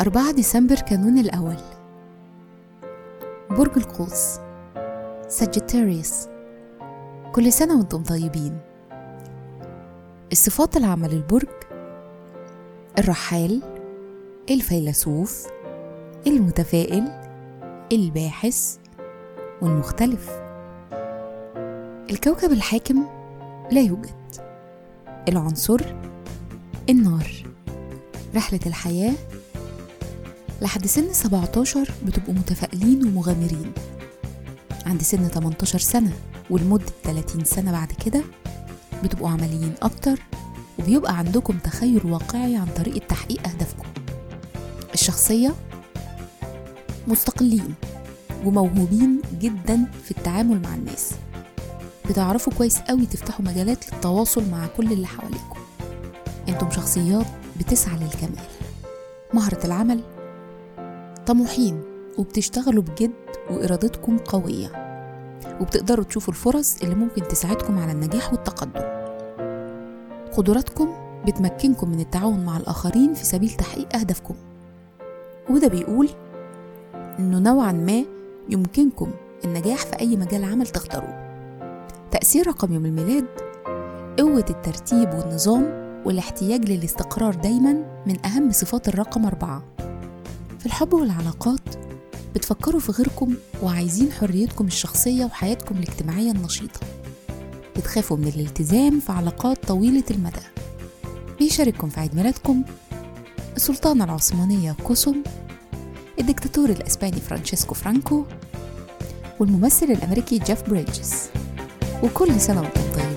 أربعة ديسمبر كانون الأول. برج القوس. ساجيتاريوس كل سنة وأنتم طيبين. الصفات العامة للبرج الرحال. الفيلسوف. المتفائل. الباحث. والمختلف. الكوكب الحاكم لا يوجد. العنصر النار. رحلة الحياة لحد سن 17 بتبقوا متفائلين ومغامرين. عند سن 18 سنة ولمدة 30 سنة بعد كده بتبقوا عمليين أكتر وبيبقى عندكم تخيل واقعي عن طريقة تحقيق أهدافكم. الشخصية مستقلين وموهوبين جدا في التعامل مع الناس. بتعرفوا كويس قوي تفتحوا مجالات للتواصل مع كل اللي حواليكم. أنتم شخصيات بتسعى للكمال. مهرة العمل طموحين وبتشتغلوا بجد وإرادتكم قوية. وبتقدروا تشوفوا الفرص اللي ممكن تساعدكم على النجاح والتقدم. قدراتكم بتمكنكم من التعاون مع الآخرين في سبيل تحقيق أهدافكم. وده بيقول إنه نوعا ما يمكنكم النجاح في أي مجال عمل تختاروه. تأثير رقم يوم الميلاد قوة الترتيب والنظام والاحتياج للاستقرار دايما من أهم صفات الرقم أربعة. في الحب والعلاقات بتفكروا في غيركم وعايزين حريتكم الشخصية وحياتكم الاجتماعية النشيطة. بتخافوا من الالتزام في علاقات طويلة المدى. بيشارككم في عيد ميلادكم. السلطانة العثمانية كوسم الدكتاتور الأسباني فرانشيسكو فرانكو والممثل الأمريكي جيف بريدجز. وكل سنة وأنتم طيبين